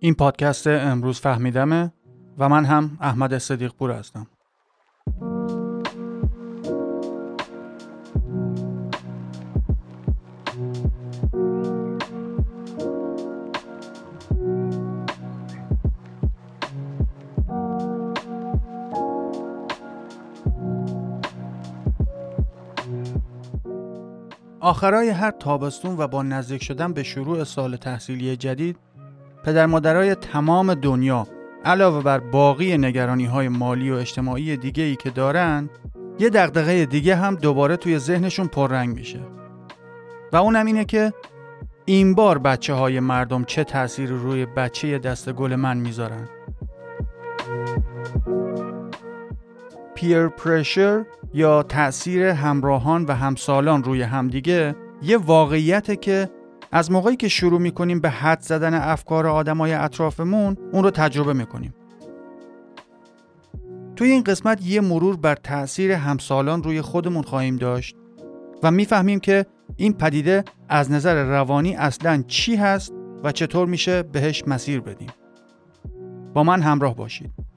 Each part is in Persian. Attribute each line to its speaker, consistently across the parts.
Speaker 1: این پادکست امروز فهمیدمه و من هم احمد صدیق پور هستم. آخرای هر تابستون و با نزدیک شدن به شروع سال تحصیلی جدید پدر مادرای تمام دنیا علاوه بر باقی نگرانی های مالی و اجتماعی دیگه ای که دارن یه دغدغه دیگه هم دوباره توی ذهنشون پررنگ میشه. و اونم اینه که این بار بچه های مردم چه تأثیر روی بچه دست گل من می‌ذارن. پیر پرشر یا تأثیر همراهان و همسالان روی همدیگه یه واقعیته که از موقعی که شروع می‌کنیم به حد زدن افکار آدمای اطرافمون اون رو تجربه می‌کنیم. توی این قسمت یه مرور بر تأثیر همسالان روی خودمون خواهیم داشت و می‌فهمیم که این پدیده از نظر روانی اصلا چی هست و چطور میشه بهش مسیر بدیم. با من همراه باشید.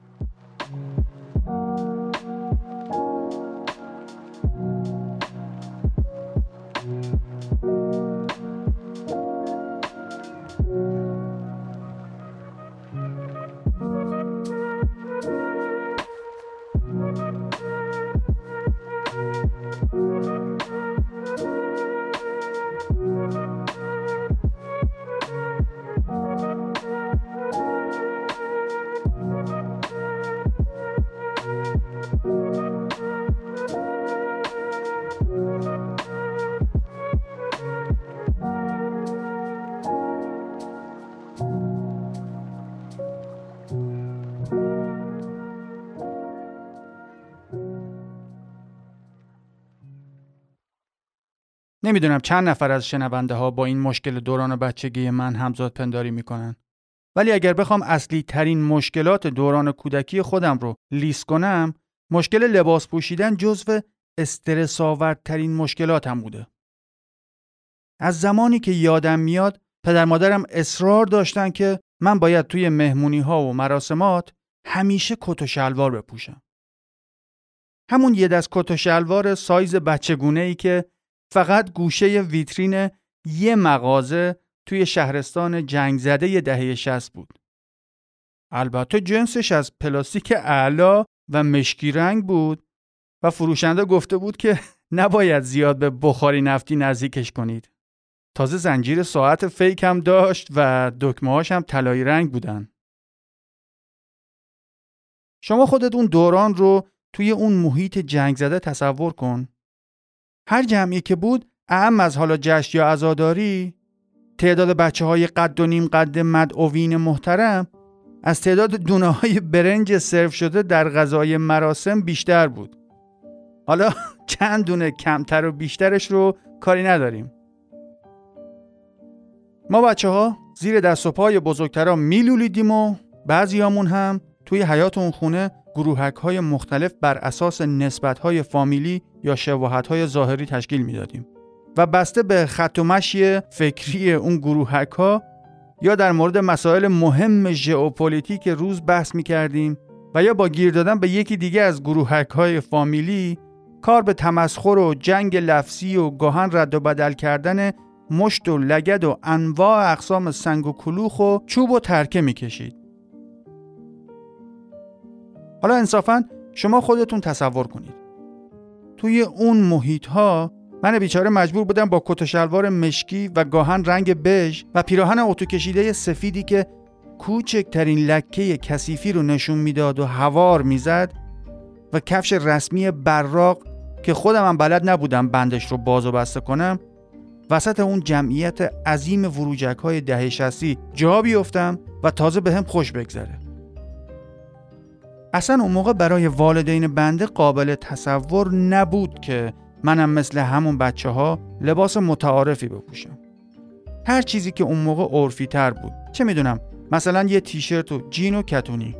Speaker 1: نمی‌دونم چند نفر از شنونده ها با این مشکل دوران بچگی من همزاد پنداری می‌کنن. ولی اگر بخوام اصلی ترین مشکلات دوران کودکی خودم رو لیست کنم، مشکل لباس پوشیدن جزو استرس آوردترین مشکلاتم بوده. از زمانی که یادم میاد پدر مادرم اصرار داشتن که من باید توی مهمونی ها و مراسمات همیشه کت و شلوار بپوشم. همون یه دست کت و شلوار سایز بچگونه ای که فقط گوشه ویترین یه مغازه توی شهرستان جنگ زده دهه 60 بود. البته جنسش از پلاستیک اعلا و مشکی رنگ بود و فروشنده گفته بود که نباید زیاد به بخاری نفتی نزدیکش کنید. تازه زنجیر ساعت فیک هم داشت و دکمهاش هم طلایی رنگ بودن. شما خودت اون دوران رو توی اون محیط جنگ زده تصور کن هر جمعی که بود اهم از حالا جشن یا عزاداری تعداد بچه های قد و نیم قد مدعوین محترم از تعداد دونه های برنج سرو شده در غذای مراسم بیشتر بود. حالا چند دونه کمتر و بیشترش رو کاری نداریم. ما بچه ها زیر دست و پای بزرگترا میلولیدیم و بعضیامون هم توی حیاط اون خونه گروهک های مختلف بر اساس نسبت های فامیلی یا شباهت های ظاهری تشکیل می‌دادیم و بسته به خط و مشی فکری اون گروهک ها یا در مورد مسائل مهم ژئوپلیتیک روز بحث می کردیم و یا با گیر دادن به یکی دیگه از گروهک های فامیلی کار به تمسخر و جنگ لفظی و گاهاً رد و بدل کردن مشت و لگد و انواع اقسام سنگ و کلوخ و چوب و ترکه می کشید. حالا انصافا شما خودتون تصور کنید. توی اون محیط ها من بیچاره مجبور بودم با کت و شلوار مشکی و گاهن رنگ بژ و پیراهن اتو کشیده سفیدی که کوچکترین لکه کثیفی رو نشون می‌داد و هوار می‌زد و کفش رسمی براق که خودم هم بلد نبودم بندش رو باز و بسته کنم وسط اون جمعیت عظیم وروجک های دهه جا بیفتم و تازه به هم خوش بگذره. اصلا اون موقع برای والدین بنده قابل تصور نبود که منم مثل همون بچه ها لباس متعارفی بپوشم. هر چیزی که اون موقع عرفی تر بود. چه می‌دونم مثلا یه تیشرت و جین و کتونی.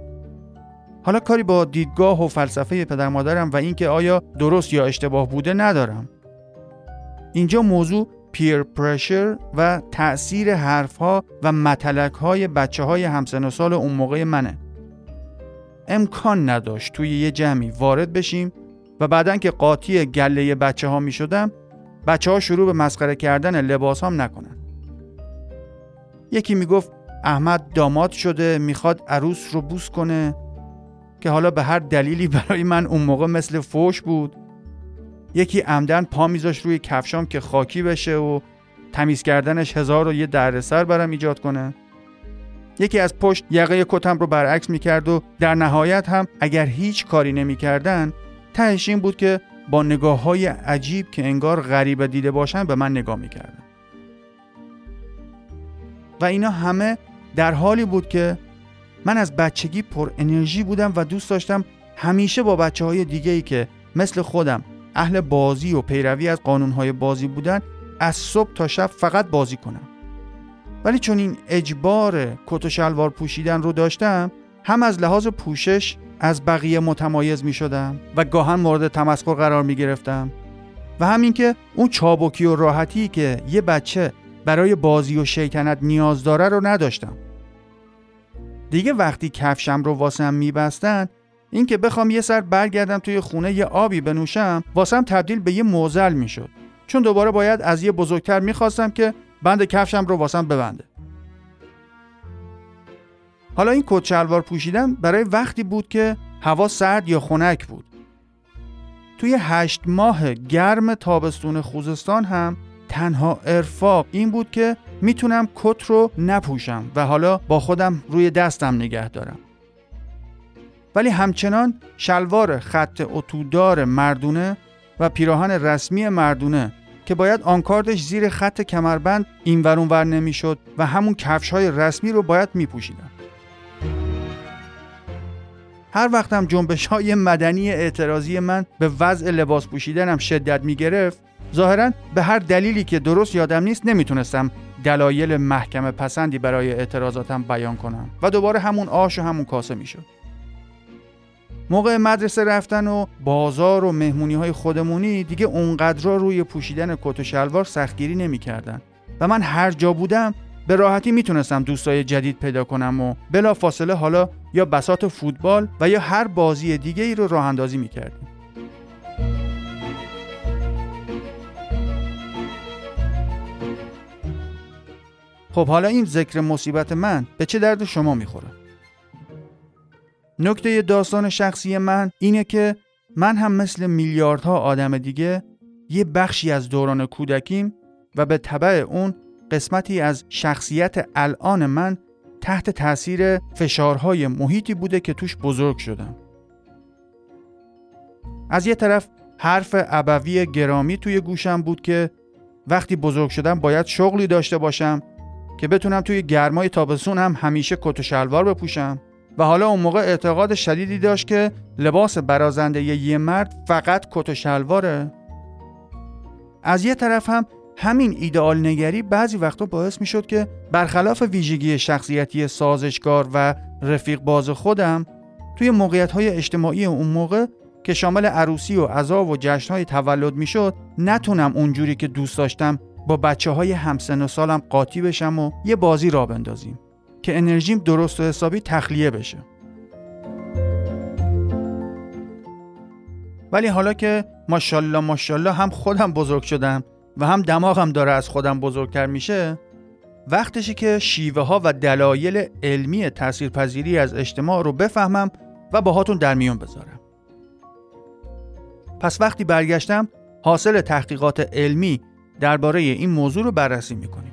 Speaker 1: حالا کاری با دیدگاه و فلسفه پدر مادرم و اینکه آیا درست یا اشتباه بوده ندارم. اینجا موضوع پیر پرشر و تأثیر حرفها و متلک های بچه های همسن و سال اون موقع منه. امکان نداشت توی یه جمعی وارد بشیم و بعدا که قاطی گله بچه ها می شدم بچه ها شروع به مسخره کردن لباس هم نکنن. یکی می‌گفت احمد داماد شده می‌خواد عروس رو بوس کنه که حالا به هر دلیلی برای من اون موقع مثل فوش بود. یکی عمدن پا میذاش روی کفشام که خاکی بشه و تمیز کردنش هزار و یه دردسر برام ایجاد کنه. یکی از پشت یقه کتم رو برعکس می‌کرد و در نهایت هم اگر هیچ کاری نمی‌کردن تهش این بود که با نگاه های عجیب که انگار غریبه دیده باشن به من نگاه می‌کردن. و اینا همه در حالی بود که من از بچگی پر انرژی بودم و دوست داشتم همیشه با بچه های دیگه ای که مثل خودم اهل بازی و پیروی از قانونهای بازی بودن از صبح تا شب فقط بازی کنم. ولی چون این اجبار کت و شلوار پوشیدن رو داشتم هم از لحاظ پوشش از بقیه متمایز می شدم و گاهن مورد تمسخر قرار می گرفتم و همین که اون چابکی و راحتی که یه بچه برای بازی و شیطنت نیاز داره رو نداشتم. دیگه وقتی کفشم رو واسم میبستن این که بخوام یه سر برگردم توی خونه یه آبی بنوشم واسم تبدیل به یه موزل می‌شد. چون دوباره باید از یه بزرگتر می‌خواستم که بند کفشم رو واسم ببنده. حالا این کت شلوار پوشیدن برای وقتی بود که هوا سرد یا خنک بود. توی هشت ماه گرم تابستون خوزستان هم تنها ارفاق این بود که می‌تونم کت رو نپوشم و حالا با خودم روی دستم نگه دارم. ولی همچنان شلوار خط اتودار مردونه و پیراهن رسمی مردونه که باید آنکاردش زیر خط کمربند این ورون ور نمی‌شد و همون کفش های رسمی رو باید میپوشیدم هر وقتم جنبش های مدنی اعتراضی من به وضع لباس پوشیدنم شدت می گرفت ظاهرا به هر دلیلی که درست یادم نیست نمی‌تونستم دلایل محکمه پسندی برای اعتراضاتم بیان کنم و دوباره همون آش و همون کاسه می‌شد. موقع مدرسه رفتن و بازار و مهمونی های خودمونی دیگه اونقدر روی پوشیدن کت و شلوار سختگیری نمی‌کردن و من هر جا بودم به راحتی می‌تونستم دوستای جدید پیدا کنم و بلا فاصله حالا یا بسات فوتبال و یا هر بازی دیگه ای رو راه اندازی می‌کردیم خب حالا این ذکر مصیبت من به چه درد شما می‌خوره؟ نکته داستان شخصی من اینه که من هم مثل میلیاردها آدم دیگه یه بخشی از دوران کودکیم و به طبع اون قسمتی از شخصیت الان من تحت تاثیر فشارهای محیطی بوده که توش بزرگ شدم. از یه طرف حرف ابوی گرامی توی گوشم بود که وقتی بزرگ شدم باید شغلی داشته باشم که بتونم توی گرمای تابستون هم همیشه کت و شلوار بپوشم و حالا اون موقع اعتقاد شدیدی داشت که لباس برازنده یه مرد فقط کت و شلواره. از یه طرف هم همین ایدئال نگری بعضی وقتا باعث می شد که برخلاف ویژگی شخصیتی سازشگار و رفیق باز خودم توی موقعیت های اجتماعی اون موقع که شامل عروسی و عذا و جشن های تولد می شد نتونم اونجوری که دوست داشتم با بچه های همسن و سالم قاطی بشم و یه بازی را بندازیم. که انرژیم درست و حسابی تخلیه بشه. ولی حالا که ماشالله ماشالله هم خودم بزرگ شدم و هم دماغم داره از خودم بزرگتر میشه وقتشی که شیوه ها و دلایل علمی تاثیرپذیری از اجتماع رو بفهمم و باهاتون در میون بذارم. پس وقتی برگشتم حاصل تحقیقات علمی درباره این موضوع رو بررسی می‌کنیم.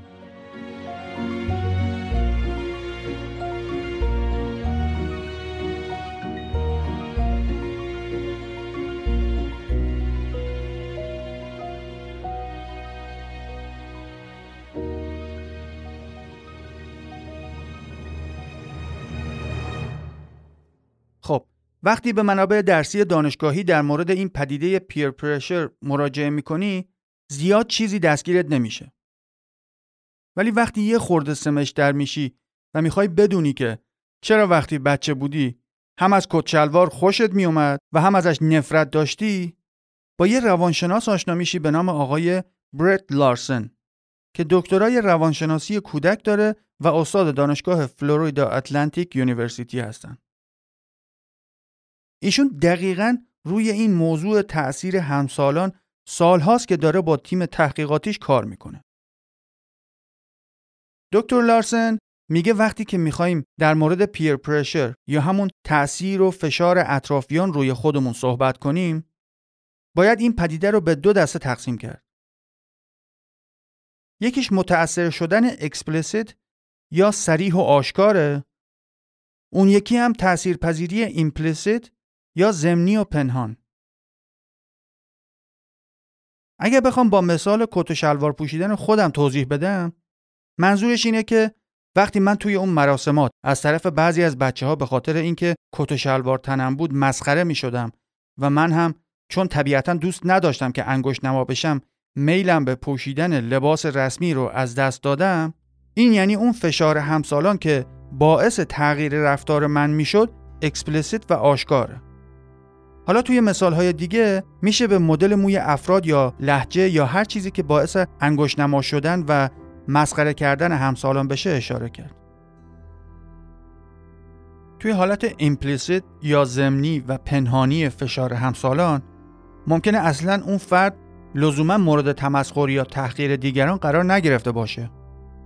Speaker 1: وقتی به منابع درسی دانشگاهی در مورد این پدیده peer pressure مراجعه می‌کنی زیاد چیزی دستگیرت نمیشه. ولی وقتی یه خورده سمج‌تر میشی و می‌خوای بدونی که چرا وقتی بچه بودی هم از کت‌شلوار خوشت میومد و هم ازش نفرت داشتی با یه روانشناس آشنا میشی به نام آقای برت لارسن که دکترای روانشناسی کودک داره و استاد دانشگاه Florida Atlantic University هستن. ایشون دقیقا روی این موضوع تأثیر همسالان سالهاست که داره با تیم تحقیقاتیش کار می‌کنه. دکتر لارسن میگه وقتی که می‌خوایم در مورد peer pressure یا همون تأثیر و فشار اطرافیان روی خودمون صحبت کنیم باید این پدیده رو به دو دسته تقسیم کرد. یکیش متأثر شدن explicit یا صریح و آشکاره اون یکی هم تاثیرپذیری ایمپلیسیت یا زمینی و پنهان. اگه بخوام با مثال کت و شلوار پوشیدن خودم توضیح بدم منظورش اینه که وقتی من توی اون مراسمات از طرف بعضی از بچه ها به خاطر اینکه کت و شلوار تنم بود مسخره می شدم و من هم چون طبیعتا دوست نداشتم که انگشت نما بشم میلم به پوشیدن لباس رسمی رو از دست دادم این یعنی اون فشار همسالان که باعث تغییر رفتار من می‌شد explicit و آشکاره. حالا توی مثال های دیگه میشه به مدل موی افراد یا لهجه یا هر چیزی که باعث انگشت نما شدن و مسخره کردن همسالان بشه اشاره کرد. توی حالت implicit یا ضمنی و پنهانی فشار همسالان ممکنه اصلا اون فرد لزوما مورد تمسخر یا تحقیر دیگران قرار نگرفته باشه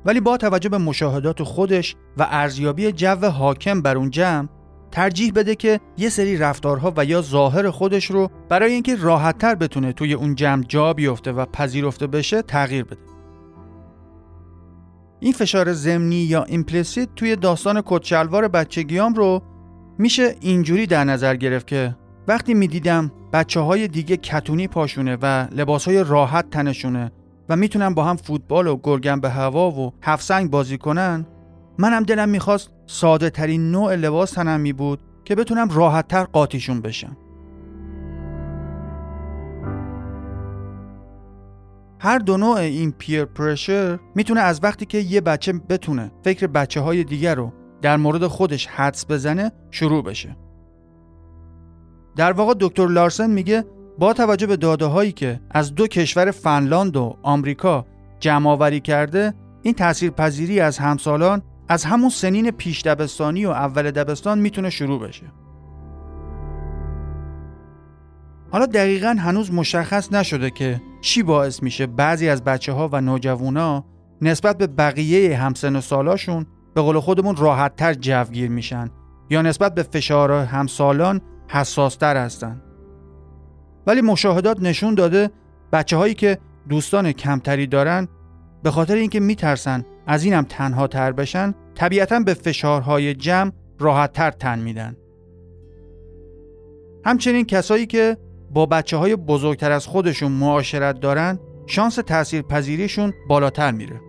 Speaker 1: ولی با توجه به مشاهدات خودش و ارزیابی جو حاکم بر اون جمع ترجیح بده که یه سری رفتارها و یا ظاهر خودش رو برای اینکه راحتتر بتونه توی اون جمع جا بیفته و پذیرفته بشه تغییر بده. این فشار زمینی یا ایمپلیسیت توی داستان کتشلوار بچگیام رو میشه اینجوری در نظر گرفت که وقتی می‌دیدم بچه های دیگه کتونی پاشونه و لباس های راحت تنشونه و می‌تونن با هم فوتبال و گرگن به هوا و هفسنگ بازی کنن منم دلم می‌خواست ساده ترین نوع لباس تنم می بود که بتونم راحت تر قاطیشون بشم. هر دو نوع این پیر پرشر می‌تونه از وقتی که یه بچه بتونه فکر بچه های دیگر رو در مورد خودش حدس بزنه شروع بشه. در واقع دکتر لارسن میگه با توجه به داده هایی که از دو کشور فنلاند و آمریکا جمع آوری کرده این تاثیرپذیری از همسالان از همون سنین پیش دبستانی و اول دبستان می‌تونه شروع بشه. حالا دقیقا هنوز مشخص نشده که چی باعث میشه بعضی از بچه ها و نوجوانا نسبت به بقیه همسن و سالاشون به قول خودمون راحتتر جوگیر میشن یا نسبت به فشار همسالان حساستر هستن. ولی مشاهدات نشون داده بچه هایی که دوستان کمتری دارن به خاطر اینکه میترسن از اینم تنها تر بشن طبیعتا به فشارهای جمع راحت تر تن میدن. همچنین کسایی که با بچه های بزرگتر از خودشون معاشرت دارن شانس تأثیر پذیریشون بالاتر میره.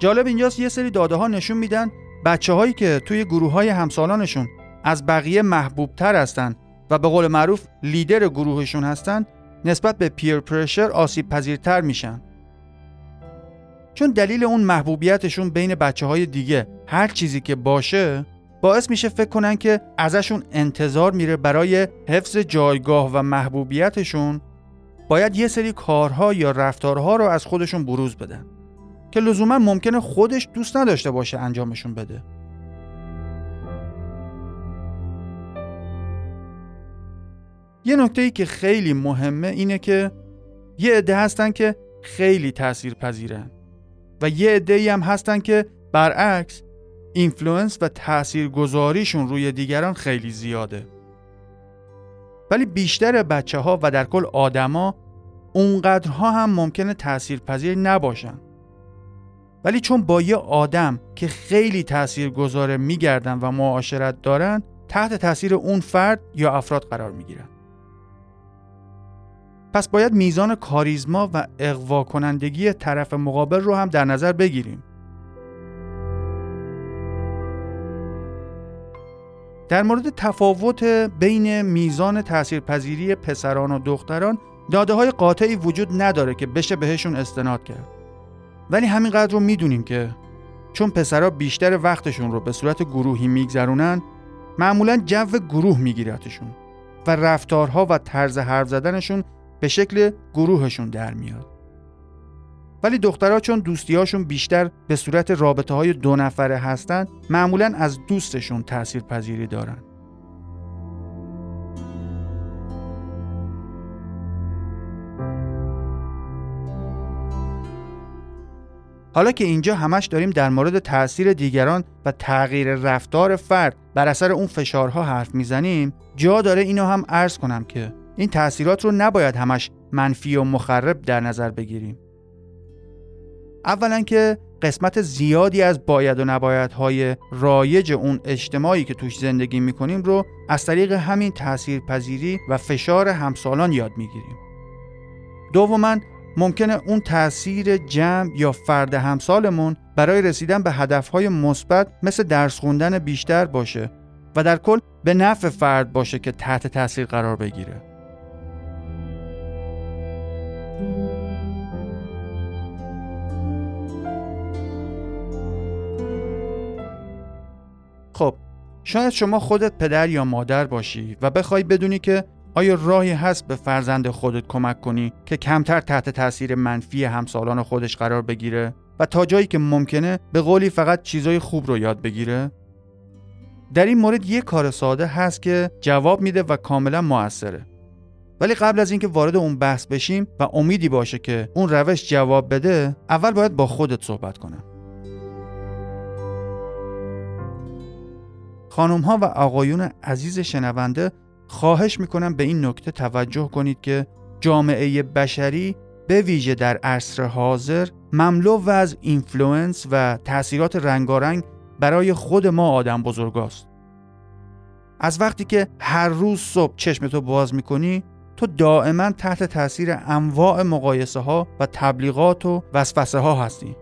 Speaker 1: جالب اینجاست یه سری داده ها نشون میدن بچه هایی که توی گروه های همسالانشون از بقیه محبوب تر هستن و به قول معروف لیدر گروهشون هستن نسبت به پیر پرشر آسیب پذیرتر میشن. چون دلیل اون محبوبیتشون بین بچه های دیگه هر چیزی که باشه باعث میشه فکر کنن که ازشون انتظار میره برای حفظ جایگاه و محبوبیتشون باید یه سری کارها یا رفتارها رو از خودشون بروز بدن که لزوما ممکنه خودش دوست نداشته باشه انجامشون بده. یه نکته ای که خیلی مهمه اینه که یه عده هستن که خیلی تأثیر پذیرن و یه عده هم هستن که برعکس influence و تاثیرگذاریشون روی دیگران خیلی زیاده. ولی بیشتر بچه ها و در کل آدما اونقدرها هم ممکنه تاثیرپذیر نباشن. ولی چون با یه آدم که خیلی تاثیرگذاره میگردن و معاشرت دارن تحت تاثیر اون فرد یا افراد قرار می‌گیرن. پس باید میزان کاریزما و اقوا کنندگی طرف مقابل رو هم در نظر بگیریم. در مورد تفاوت بین میزان تاثیرپذیری پسران و دختران داده های قاطعی وجود نداره که بشه بهشون استناد کرد. ولی همینقدر رو می‌دونیم که چون پسرها بیشتر وقتشون رو به صورت گروهی میگذرونن معمولا جو گروه میگیرتشون و رفتارها و طرز حرف زدنشون به شکل گروهشون در میاد. ولی دخترها چون دوستیاشون بیشتر به صورت رابطه های دو نفره هستن معمولا از دوستشون تأثیر پذیری دارن. حالا که اینجا همش داریم در مورد تاثیر دیگران و تغییر رفتار فرد بر اثر اون فشارها حرف می‌زنیم جا داره اینو هم عرض کنم که این تاثیرات رو نباید همش منفی و مخرب در نظر بگیریم اولا که قسمت زیادی از باید و نبایدهای رایج اون اجتماعی که توش زندگی می‌کنیم رو از طریق همین تأثیر پذیری و فشار همسالان یاد می‌گیریم دوما ممکنه اون تاثیر جمع یا فرد همسالمون برای رسیدن به هدفهای مثبت مثل درس خوندن بیشتر باشه و در کل به نفع فرد باشه که تحت تاثیر قرار بگیره. خب شاید شما خودت پدر یا مادر باشی و بخوای بدونی که آیا راهی هست به فرزند خودت کمک کنی که کمتر تحت تاثیر منفی همسالان خودش قرار بگیره و تا جایی که ممکنه به قولی فقط چیزای خوب رو یاد بگیره؟ در این مورد یک کار ساده هست که جواب میده و کاملا موثره. ولی قبل از اینکه وارد اون بحث بشیم و امیدی باشه که اون روش جواب بده، اول باید با خودت صحبت کنم. خانم ها و آقایون عزیز شنونده خواهش می‌کنم به این نکته توجه کنید که جامعه بشری به ویژه در عصر حاضر مملو از influence و تاثیرات رنگارنگ برای خود ما آدم بزرگاست. از وقتی که هر روز صبح چشمتو باز می‌کنی تو دائما تحت تاثیر انواع مقایسه ها و تبلیغات و وسوسه ها هستی.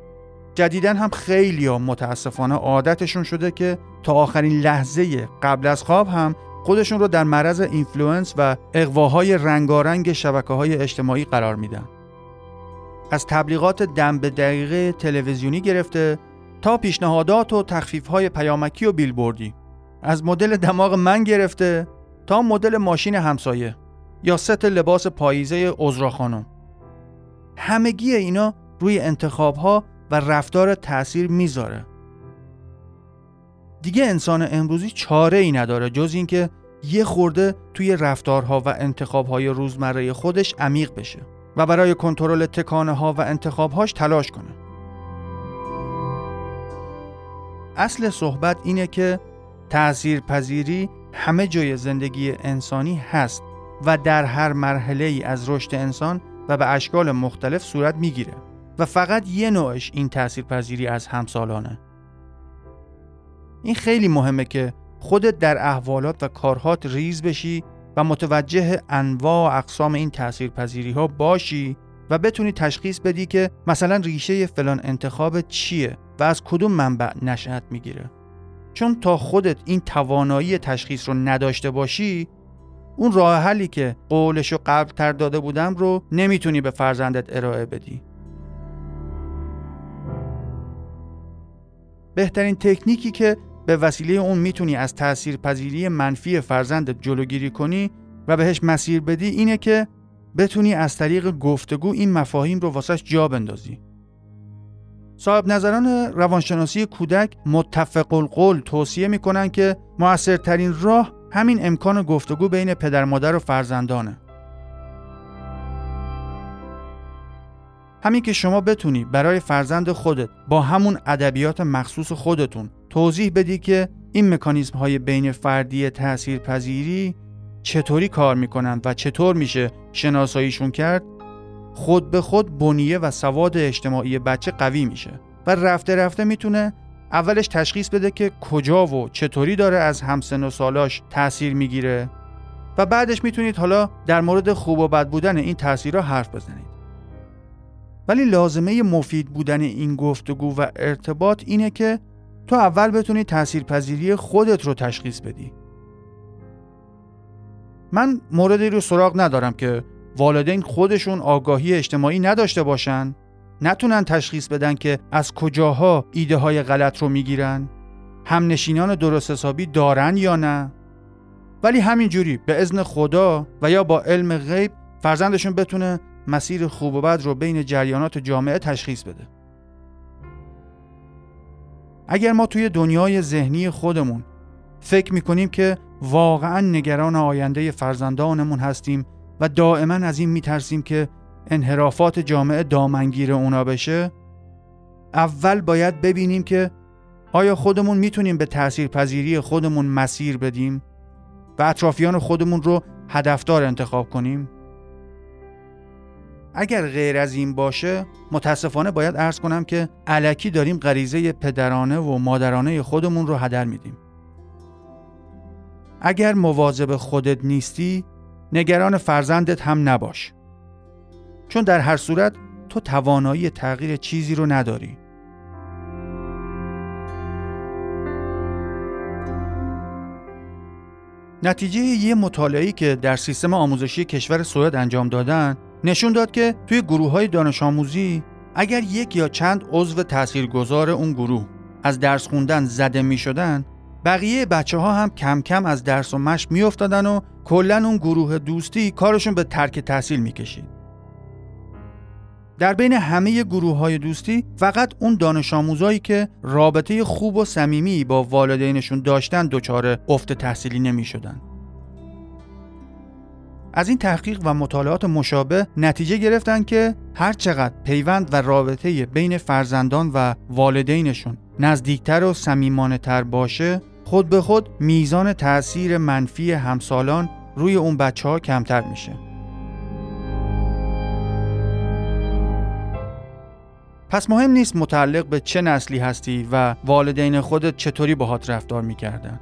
Speaker 1: جدیدا هم خیلی ها متاسفانه عادتشون شده که تا آخرین لحظه قبل از خواب هم خودشون رو در معرض influence و اغواهای رنگارنگ شبکه های اجتماعی قرار میدن. از تبلیغات دم به دقیقه تلویزیونی گرفته تا پیشنهادات و تخفیف های پیامکی و بیلبوردی. از مدل دماغ من گرفته تا مدل ماشین همسایه یا ست لباس پاییزه عذرا خانم. همگی اینا روی انتخاب ها و رفتار تاثیر می‌ذاره. دیگه انسان امروزی چاره ای نداره جز اینکه یه خورده توی رفتارها و انتخابهای روزمره خودش عمیق بشه و برای کنترل تکانه ها و انتخابهاش تلاش کنه. اصل صحبت اینه که تأثیر پذیری همه جای زندگی انسانی هست و در هر مرحله ای از رشد انسان و به اشکال مختلف صورت می‌گیره و فقط یه نوعش این تأثیر پذیری از همسالانه. این خیلی مهمه که خودت در احوالات و کارهات ریز بشی و متوجه انواع و اقسام این تاثیرپذیری ها باشی و بتونی تشخیص بدی که مثلا ریشه فلان انتخاب چیه و از کدوم منبع نشأت می‌گیره. چون تا خودت این توانایی تشخیص رو نداشته باشی اون راه حلی که قولش رو قبل تر داده بودم رو نمی‌تونی به فرزندت ارائه بدی. بهترین تکنیکی که به وسیله اون می‌تونی از تاثیرپذیری منفی فرزندت جلوگیری کنی و بهش مسیر بدی اینه که بتونی از طریق گفتگو این مفاهیم رو واسش جا بندازی. صاحب نظران روانشناسی کودک متفق القول توصیه می‌کنن که موثرترین راه همین امکان گفتگو بین پدر مادر و فرزندانه. همین که شما بتونی برای فرزند خودت با همون ادبیات مخصوص خودتون توضیح بدی که این مکانیزم های بین فردی تأثیر پذیری چطوری کار می‌کنند و چطور میشه شناساییشون کرد؟ خود به خود بنیه و سواد اجتماعی بچه قوی میشه و رفته رفته می‌تونه اولش تشخیص بده که کجا و چطوری داره از همسن و سالاش تاثیر می‌گیره و بعدش می‌تونید حالا در مورد خوب و بد بودن این تاثیرها حرف بزنید. ولی لازمه مفید بودن این گفتگو و ارتباط اینه که تو اول بتونی تاثیرپذیری خودت رو تشخیص بدی. من موردی رو سراغ ندارم که والدین خودشون آگاهی اجتماعی نداشته باشن نتونن تشخیص بدن که از کجاها ایده های غلط رو می‌گیرن همنشینان درست حسابی دارن یا نه. ولی همینجوری به ازن خدا و یا با علم غیب فرزندشون بتونه مسیر خوب و بد رو بین جریانات جامعه تشخیص بده. اگر ما توی دنیای ذهنی خودمون فکر می‌کنیم که واقعا نگران آینده فرزندانمون هستیم و دائما از این میترسیم که انحرافات جامعه دامنگیر اونا بشه اول باید ببینیم که آیا خودمون می‌تونیم به تأثیر پذیری خودمون مسیر بدیم و اطرافیان خودمون رو هدفدار انتخاب کنیم؟ اگر غیر از این باشه متاسفانه باید ارز کنم که علکی داریم غریزه پدرانه و مادرانه خودمون رو هدر میدیم. اگر مواظب خودت نیستی نگران فرزندت هم نباش. چون در هر صورت تو توانایی تغییر چیزی رو نداری. نتیجه یه مطالعه‌ای که در سیستم آموزشی کشور سوئد انجام دادن نشون داد که توی گروه های دانش آموزی اگر یک یا چند عضو تاثیرگذار اون گروه از درس خوندن زده می شدن بقیه بچه ها هم کم کم از درس و مشق می افتادن و کلا اون گروه دوستی کارشون به ترک تحصیل می کشید. در بین همه گروه های دوستی فقط اون دانش آموزایی که رابطه خوب و صمیمی با والدینشون داشتن دچار افت تحصیلی نمی شدن. از این تحقیق و مطالعات مشابه نتیجه گرفتن که هر چقدر پیوند و رابطه بین فرزندان و والدینشون نزدیکتر و صمیمانه تر باشه خود به خود میزان تاثیر منفی همسالان روی اون بچه ها کمتر میشه. پس مهم نیست متعلق به چه نسلی هستی و والدین خودت چطوری باهات رفتار می‌کردن.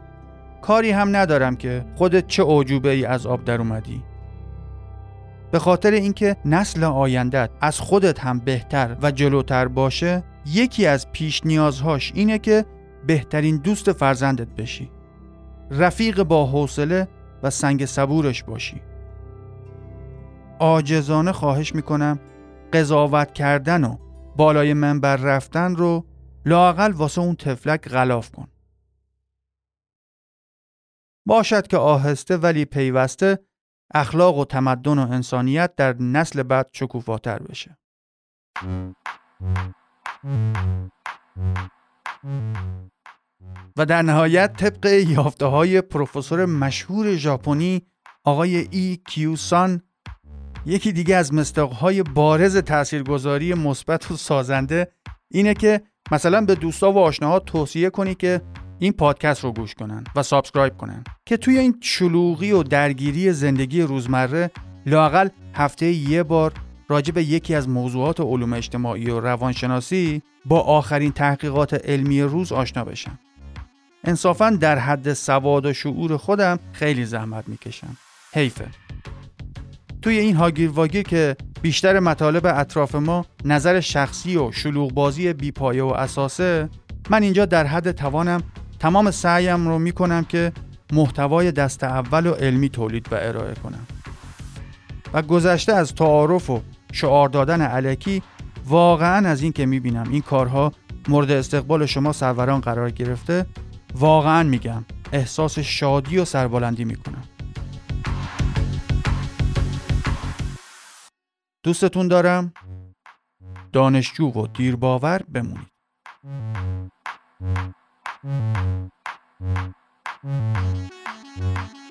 Speaker 1: کاری هم ندارم که خودت چه عجوبه ای از آب در اومدی. به خاطر اینکه نسل آیندت از خودت هم بهتر و جلوتر باشه یکی از پیش نیازهاش اینه که بهترین دوست فرزندت بشی. رفیق با حوصله و سنگ صبورش باشی. آجزانه خواهش می‌کنم قضاوت کردن و بالای منبر رفتن رو لاقل واسه اون تفلک غلاف کن. باشد که آهسته ولی پیوسته اخلاق و تمدن و انسانیت در نسل بعد شکوفاتر بشه. و در نهایت طبق یافته های پروفسور مشهور ژاپنی آقای ای کیوسان یکی دیگه از مستقهای بارز تاثیرگذاری مثبت و سازنده اینه که مثلا به دوستا و آشناها توصیه کنی که این پادکست رو گوش کنن و subscribe کنن که توی این شلوغی و درگیری زندگی روزمره لاقل هفته یه بار راجع به یکی از موضوعات علوم اجتماعی و روانشناسی با آخرین تحقیقات علمی روز آشنا بشن. انصافا در حد سواد و شعور خودم خیلی زحمت می‌کشم. حیفه. توی این هاگیر واگیر که بیشتر مطالب اطراف ما نظر شخصی و شلوغ بازی بیپایه و اساسه من اینجا در حد توانم تمام سعیم رو می‌کنم که محتوای دست اول و علمی تولید و ارائه کنم. و گذشته از تعارف و شعار دادن علکی واقعا از این که می‌بینم این کارها مورد استقبال شما سروران قرار گرفته واقعا میگم احساس شادی و سربلندی می‌کنم. دوستتون دارم؟ دانشجو و دیرباور بمونید. Thank you.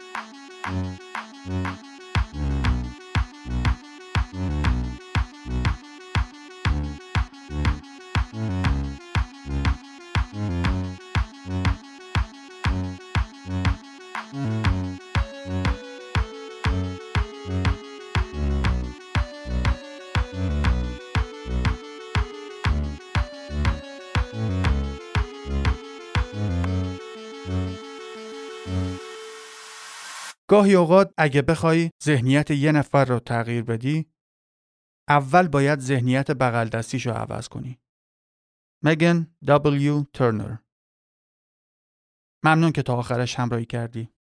Speaker 1: گاهی اوقات اگه بخوای ذهنیت یه نفر رو تغییر بدی اول باید ذهنیت بغل دستیش رو عوض کنی. مگن W. ترنر ممنون که تا آخرش همراهی کردی.